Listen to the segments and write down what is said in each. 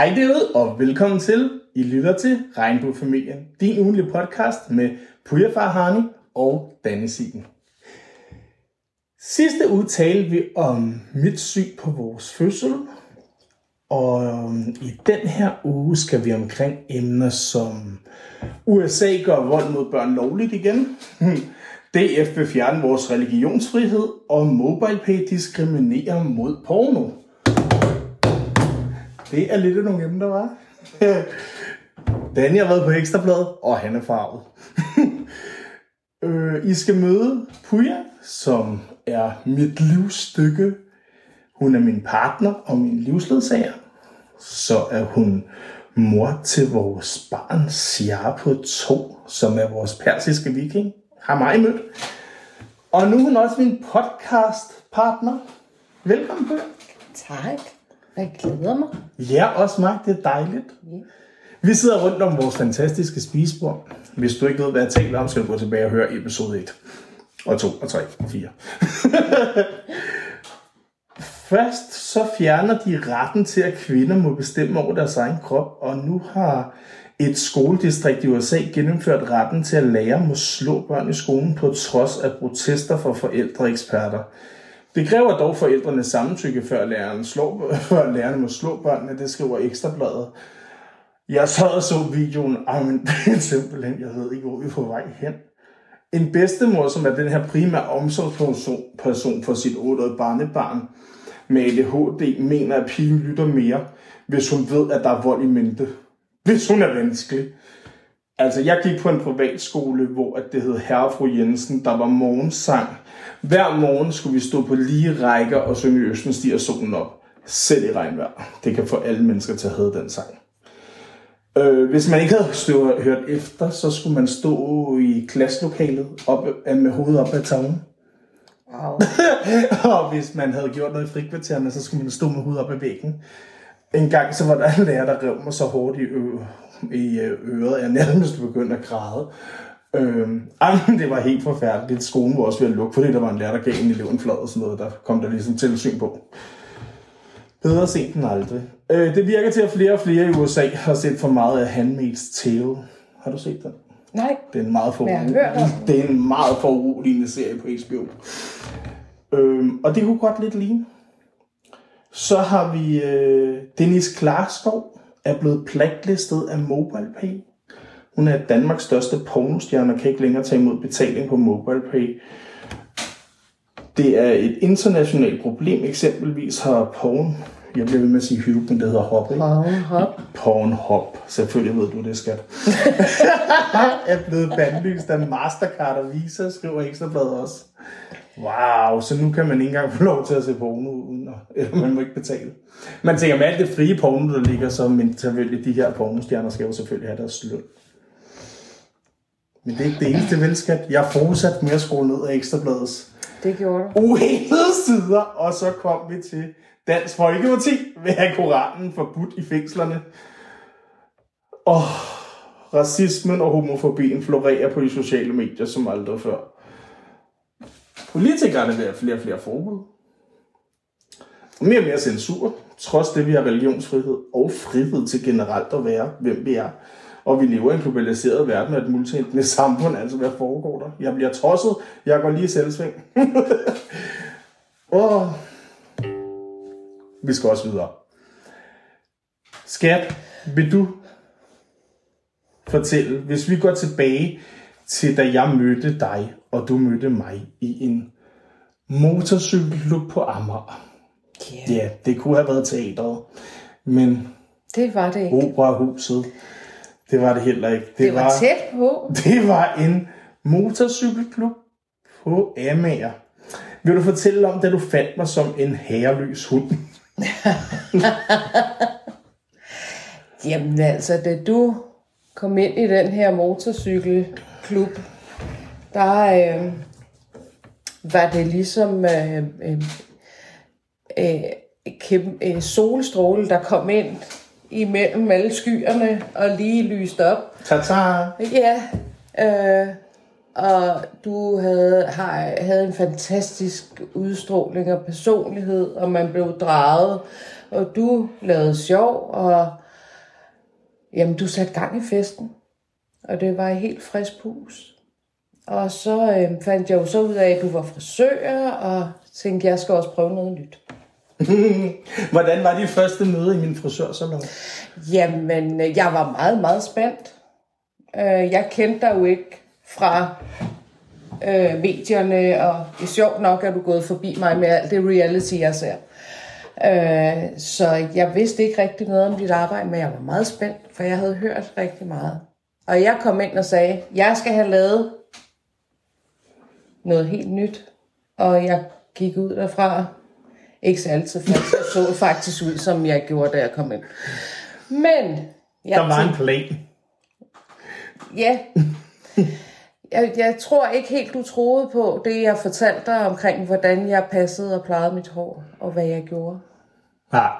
Hej derude, og velkommen til. I lytter til Regnbuefamilien, din ugenlige podcast med Puja Farhani og Danne Sigen. Sidste uge talte vi om mit syn på vores fødsel, og øhm, i den her uge skal vi omkring emner som USA gør vold mod børn lovligt igen, DF vil fjerne vores religionsfrihed, og MobilePay diskriminerer mod porno. Det er lidt af nogle emner, var. Danny har været på Ekstrabladet, og han er farvet. øh, I skal møde Puja, som er mit livsstykke. Hun er min partner og min livsledsager. Så er hun mor til vores barn Siapo 2, som er vores persiske viking. Har mig mødt. Og nu er hun også min podcast-partner. Velkommen, på. Tak. Jeg glæder mig. Ja, også mig. Det er dejligt. Vi sidder rundt om vores fantastiske spisebord. Hvis du ikke ved, hvad jeg taler om, skal du gå tilbage og høre episode 1, og 2, og 3, og 4. Først så fjerner de retten til, at kvinder må bestemme over deres egen krop, og nu har et skoledistrikt i USA gennemført retten til, at lærer må slå børn i skolen på trods af protester fra forældreeksperter. Det kræver dog forældrenes samtykke, før læreren, slår, før lærerne må slå børnene, det skriver Ekstrabladet. Jeg sad og så videoen, ej, men det er simpelthen, jeg ved ikke, hvor vi er på vej hen. En bedstemor, som er den her primære omsorgsperson person for sit 8-årige barnebarn med ADHD, mener, at pigen lytter mere, hvis hun ved, at der er vold i mente. Hvis hun er vanskelig. Altså, jeg gik på en privatskole, hvor det hed Herre og Fru Jensen, der var morgensang. Hver morgen skulle vi stå på lige rækker og synge Østen stiger solen op. Selv i regnvejr. Det kan få alle mennesker til at have den sang. Øh, hvis man ikke havde stå, hørt efter, så skulle man stå i klasselokalet op, med hovedet op ad tavlen. Wow. og hvis man havde gjort noget i frikvartererne, så skulle man stå med hovedet op ad væggen. En gang så var der en lærer, der rev mig så hårdt i, ø- i øh, øret, jeg nærmest begyndte at græde. Øhm, jamen, det var helt forfærdeligt. Skolen var også ved at lukke, fordi der var en lærer, der gav en elev en flad og sådan noget. Der kom der ligesom tilsyn på. Bedre sent end aldrig. Øh, det virker til, at flere og flere i USA har set for meget af Handmaid's Tale. Har du set den? Nej, Det er en meget for Men jeg har hørt om den. det er en meget foruroligende serie på HBO. Øhm, og det kunne godt lidt ligne. Så har vi øh, Dennis Klarskov er blevet blacklistet af MobilePay. Hun er Danmarks største pornostjerne og kan ikke længere tage imod betaling på MobilePay. Det er et internationalt problem. Eksempelvis har porn, jeg bliver ved med at sige hyld, men det hedder hop, ikke? wow, hop. Pornhub. Selvfølgelig ved du det, skat. er blevet bandlyst af Mastercard og Visa, skriver Ekstrabladet også. Wow, så nu kan man ikke engang få lov til at se porno uden at, eller man må ikke betale. Man tænker, med alt det frie porno, der ligger, så men selvfølgelig de her pornostjerner skal jo selvfølgelig have deres løn. Men det er ikke det eneste velskat. Jeg har fortsat med at skrue ned af Ekstrabladets Det gjorde du. uhelede sider, og så kom vi til Dansk Folkeparti vil have Koranen forbudt i fængslerne. Og racismen og homofobien florerer på de sociale medier som aldrig før. Politikerne vil have flere og flere forbud. Og mere og mere censur, trods det vi har religionsfrihed og frihed til generelt at være, hvem vi er. Og vi lever i en globaliseret verden med et multietnisk samfund, altså hvad foregår der? Jeg bliver tosset, jeg går lige i selvsving. Åh, vi skal også videre. Skat, vil du fortælle, hvis vi går tilbage til da jeg mødte dig, og du mødte mig i en motorcykelklub på Amager. Yeah. Ja, det kunne have været teateret, men Det var det ikke. operahuset, det var det heller ikke. Det var tæt på. Det var en motorcykelklub på Amager. Vil du fortælle om, da du fandt mig som en herreløs hund? Jamen altså, da du kom ind i den her motorcykelklub, der øh, var det ligesom øh, øh, øh, kæmpe, øh, solstråle, der kom ind imellem alle skyerne og lige lyste op. Tata! Ja, øh, og du havde, har, havde en fantastisk udstråling og personlighed, og man blev draget, og du lavede sjov, og jamen du satte gang i festen. Og det var i helt frisk pus. Og så øh, fandt jeg jo så ud af, at du var frisør, og tænkte, jeg skal også prøve noget nyt. Hvordan var dit første møde i min frisørsalon? Jamen, øh, jeg var meget, meget spændt. Øh, jeg kendte dig jo ikke fra øh, medierne, og det er sjovt nok, at du gået forbi mig med alt det reality, jeg ser. Øh, så jeg vidste ikke rigtig noget om dit arbejde, men jeg var meget spændt, for jeg havde hørt rigtig meget. Og jeg kom ind og sagde, jeg skal have lavet noget helt nyt. Og jeg gik ud derfra, ikke særlig tilfreds. Jeg så faktisk ud, som jeg gjorde, da jeg kom ind. Men... Jeg Der var en plan. Ja. Jeg, jeg tror ikke helt, du troede på det, jeg fortalte dig omkring, hvordan jeg passede og plejede mit hår, og hvad jeg gjorde. Nej,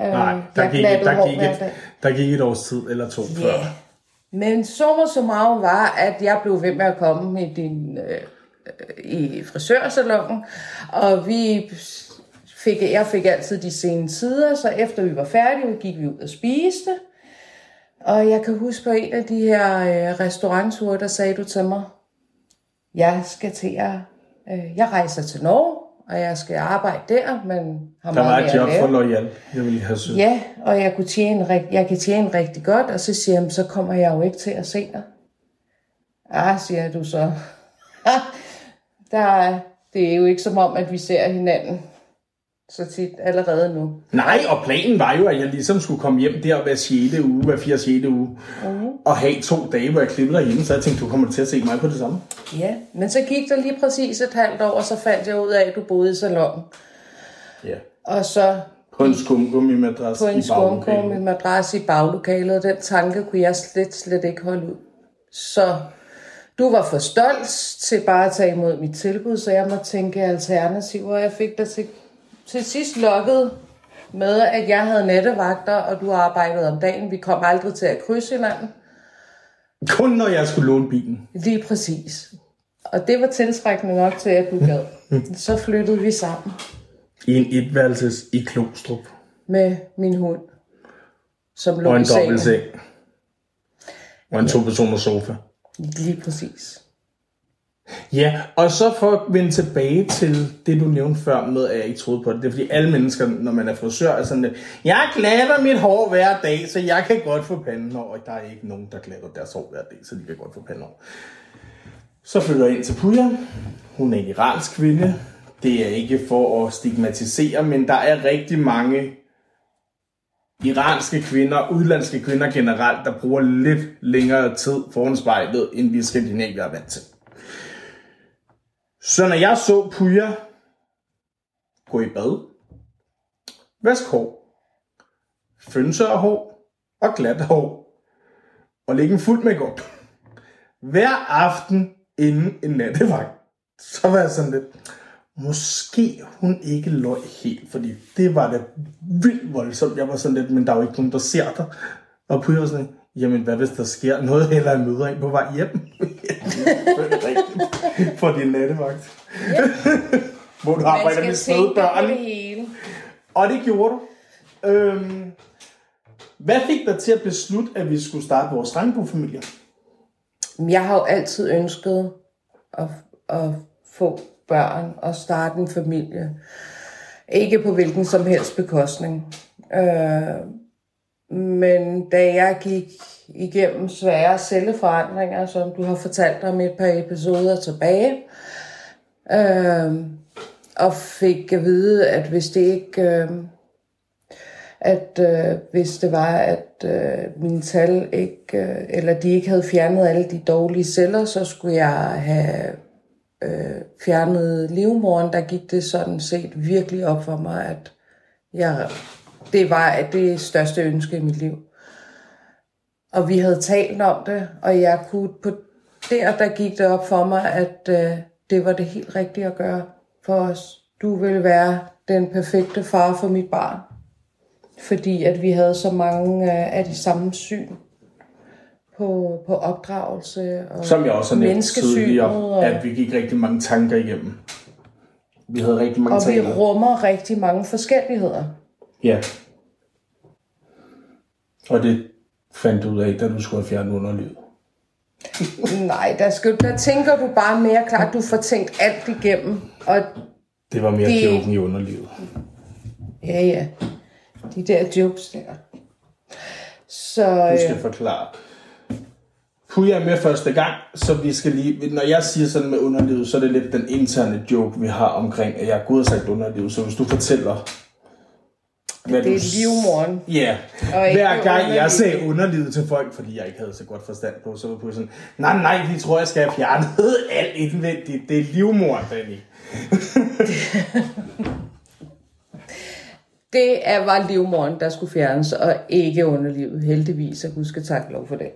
Øh, nej. Der gik, glattede der, gik et, der gik et års tid eller to før. Ja. Men summa summarum var, at jeg blev ved med at komme i din øh, i frisørsalonen, og vi fik, jeg fik altid de sene sider, så efter vi var færdige, gik vi ud og spiste. Og jeg kan huske på en af de her øh, restaurantture, der sagde du til mig, jeg skal til at, øh, jeg rejser til Norge, og jeg skal arbejde der, men har Der var meget et mere job at for lave. Loyal. Jeg ville have søgt. Ja, og jeg, kunne tjene, jeg kan tjene rigtig godt, og så siger jeg, så kommer jeg jo ikke til at se dig. Ah, siger du så. Der, er- det er jo ikke som om, at vi ser hinanden så tit allerede nu. Nej, og planen var jo, at jeg ligesom skulle komme hjem der hver 6. uge, hver 4. 6. uge, Mhm. og have to dage, hvor jeg klippede derhjemme, så jeg tænkte, du kommer til at se mig på det samme. Ja, men så gik der lige præcis et halvt år, og så fandt jeg ud af, at du boede i salon. Ja. Og så På en på en i skumkum baglokalet. med madras i baglokalet, og den tanke kunne jeg slet, slet ikke holde ud. Så du var for stolt til bare at tage imod mit tilbud, så jeg måtte tænke alternativer, jeg fik dig til, til sidst lukket med, at jeg havde nattevagter, og du arbejdede om dagen. Vi kom aldrig til at krydse hinanden. Kun når jeg skulle låne bilen. Lige præcis. Og det var tiltrækkende nok til, at du gad. Så flyttede vi sammen I en etværelses i Klostrup. med min hund, som lå Og en i sengen. dobbeltseng. Og en to-personers sofa. Lige præcis. Ja, og så for at vende tilbage til det, du nævnte før med, at jeg ikke troede på det. Det er fordi alle mennesker, når man er frisør, er sådan jeg glatter mit hår hver dag, så jeg kan godt få panden over. Og der er ikke nogen, der glatter deres hår hver dag, så de kan godt få panden over. Så flytter jeg ind til Puja. Hun er en iransk kvinde. Det er ikke for at stigmatisere, men der er rigtig mange iranske kvinder, udlandske kvinder generelt, der bruger lidt længere tid foran spejlet, end vi skandinavier er vant til. Så når jeg så Puja gå i bad, vask hår, fønsør hår og glat hår, og lægge en fuld makeup hver aften inden en nattevagt, så var jeg sådan lidt, måske hun ikke løg helt, fordi det var da vildt voldsomt. Jeg var sådan lidt, men der er jo ikke nogen, der ser dig. Og Puja var sådan, jamen hvad hvis der sker noget, eller jeg møder en på vej hjem? For din nattevagt. Hvor du arbejder med spædbørn. det hele. Og det gjorde du. Øhm, hvad fik dig til at beslutte, at vi skulle starte vores regnbuefamilie? Jeg har jo altid ønsket at, at få børn og starte en familie. Ikke på hvilken som helst bekostning. Øh, men da jeg gik igennem svære celleforandringer, som du har fortalt om et par episoder tilbage, øh, og fik at vide, at hvis det ikke... Øh, at øh, hvis det var, at øh, mine tal ikke, øh, eller de ikke havde fjernet alle de dårlige celler, så skulle jeg have øh, fjernede livmoren. Der gik det sådan set virkelig op for mig, at jeg, det var det største ønske i mit liv. Og vi havde talt om det, og jeg kunne på der, der gik det op for mig, at øh, det var det helt rigtige at gøre for os. Du ville være den perfekte far for mit barn fordi at vi havde så mange øh, af de samme syn på, på opdragelse og Som jeg også har nævnt tidligere, at vi gik rigtig mange tanker igennem. Vi havde rigtig mange og vi taler. rummer rigtig mange forskelligheder. Ja. Og det fandt du ud af, da du skulle have fjernet underlivet? Nej, der, skal, der tænker du bare mere klart. Du får tænkt alt igennem. Og Det var mere Det- det... joken i underlivet. ja, ja. De der jokes der. Så Du skal øh, forklare. Puja er med første gang, så vi skal lige... Når jeg siger sådan med underlivet, så er det lidt den interne joke, vi har omkring, at jeg er god at sagt underlivet. Så hvis du fortæller... Hvad det du er s- livmoren. Ja, ikke hver gang jeg sagde underlivet til folk, fordi jeg ikke havde så godt forstand på, så var på sådan, nej, nej, de tror, jeg skal have fjernet alt indvendigt. Det er livmoren, Danny. Det er, var livmoren, der skulle fjernes, og ikke underlivet. Heldigvis, og Gud skal takke lov for det.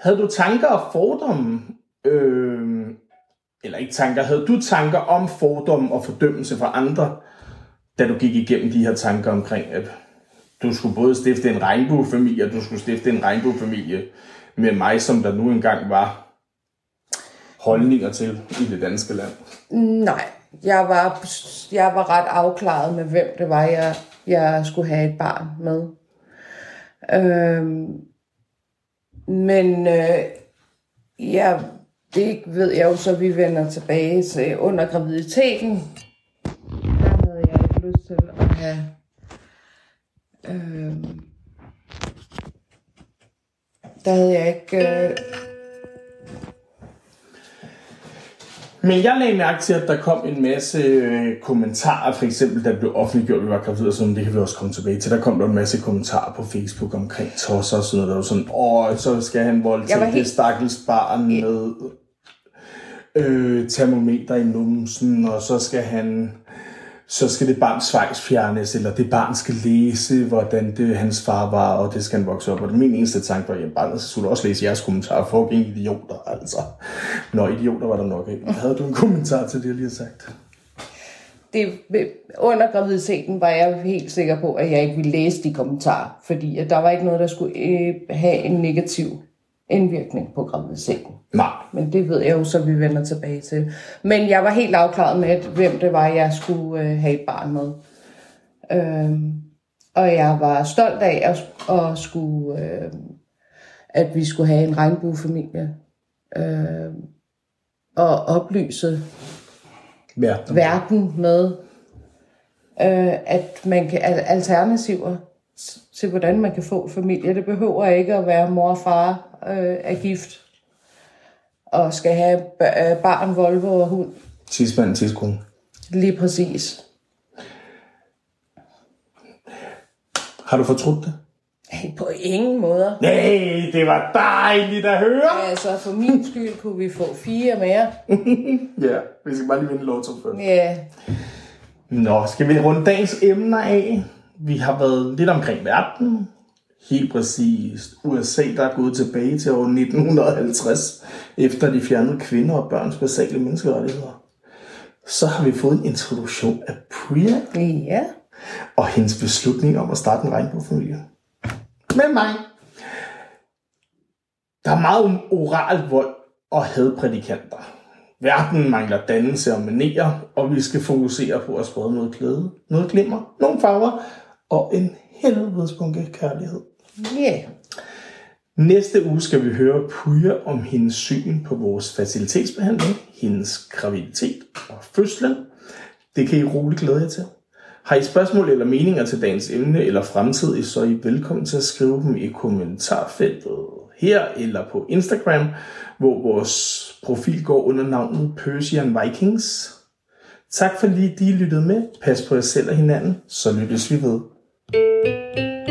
Havde du tanker og fordomme? Øh, eller ikke tanker, havde du tanker om fordomme og fordømmelse fra andre, da du gik igennem de her tanker omkring, at du skulle både stifte en regnbuefamilie, og du skulle stifte en regnbuefamilie med mig, som der nu engang var holdninger til i det danske land? Nej, jeg var, jeg var ret afklaret med, hvem det var, jeg, jeg skulle have et barn med. Øhm, men øh, ja, det ved jeg jo så, vi vender tilbage til under graviditeten. Der havde jeg ikke lyst til at have... Øh, der havde jeg ikke... Øh, Men jeg lagde mærke til, at der kom en masse øh, kommentarer, for eksempel det blev offentliggjort, vi var gravide, og sådan, det kan vi også komme tilbage til. Der kom der en masse kommentarer på Facebook omkring tosser og sådan noget, der var sådan, åh, så skal han voldtage helt- det stakkels barn med øh, termometer i numsen, og så skal han så skal det barn svejs fjernes, eller det barn skal læse, hvordan det, hans far var, og det skal han vokse op. Og det min eneste tanke var, at barnet skulle også læse jeres kommentarer, for ikke idioter, altså. Nå, idioter var der nok ikke. Havde du en kommentar til det, jeg lige har sagt? det, under graviditeten var jeg helt sikker på, at jeg ikke ville læse de kommentarer, fordi at der var ikke noget, der skulle øh, have en negativ indvirkning på graviditeten. Nej. Men det ved jeg jo, så vi vender tilbage til. Men jeg var helt afklaret med, at hvem det var, jeg skulle øh, have et barn med. Øhm, og jeg var stolt af at, at skulle, øh, at vi skulle have en regnbuefamilie. Øh, og oplyse Ja. verden med, øh, at man kan al- alternativer til, hvordan man kan få familie. Det behøver ikke at være mor og far øh, er gift og skal have øh, barn, Volvo og hund. Tidsmand, tidskone. Lige præcis. Har du fortrudt det? Hey, på ingen måder. Nej, det var dejligt at høre. Altså, for min skyld kunne vi få fire mere. Ja, vi skal bare lige vinde lotto først. Ja, Nå, skal vi runde dagens emner af? Vi har været lidt omkring verden. Helt præcist USA, der er gået tilbage til år 1950, efter de fjernede kvinder og børns basale menneskerettigheder. Så har vi fået en introduktion af Priya ja. og hendes beslutning om at starte en regnbuefamilie. Med mig. Der er meget om oral vold og hadprædikanter. Verden mangler dannelse og manerer, og vi skal fokusere på at sprede noget glæde, noget glimmer, nogle farver og en helvedes bunke kærlighed. Ja. Næste uge skal vi høre Puja om hendes syn på vores facilitetsbehandling, hendes graviditet og fødslen. Det kan I roligt glæde jer til. Har I spørgsmål eller meninger til dagens emne eller fremtid, så er I velkommen til at skrive dem i kommentarfeltet her eller på Instagram, hvor vores profil går under navnet Persian Vikings. Tak fordi I lyttede med. Pas på jer selv og hinanden, så lyttes vi ved. Música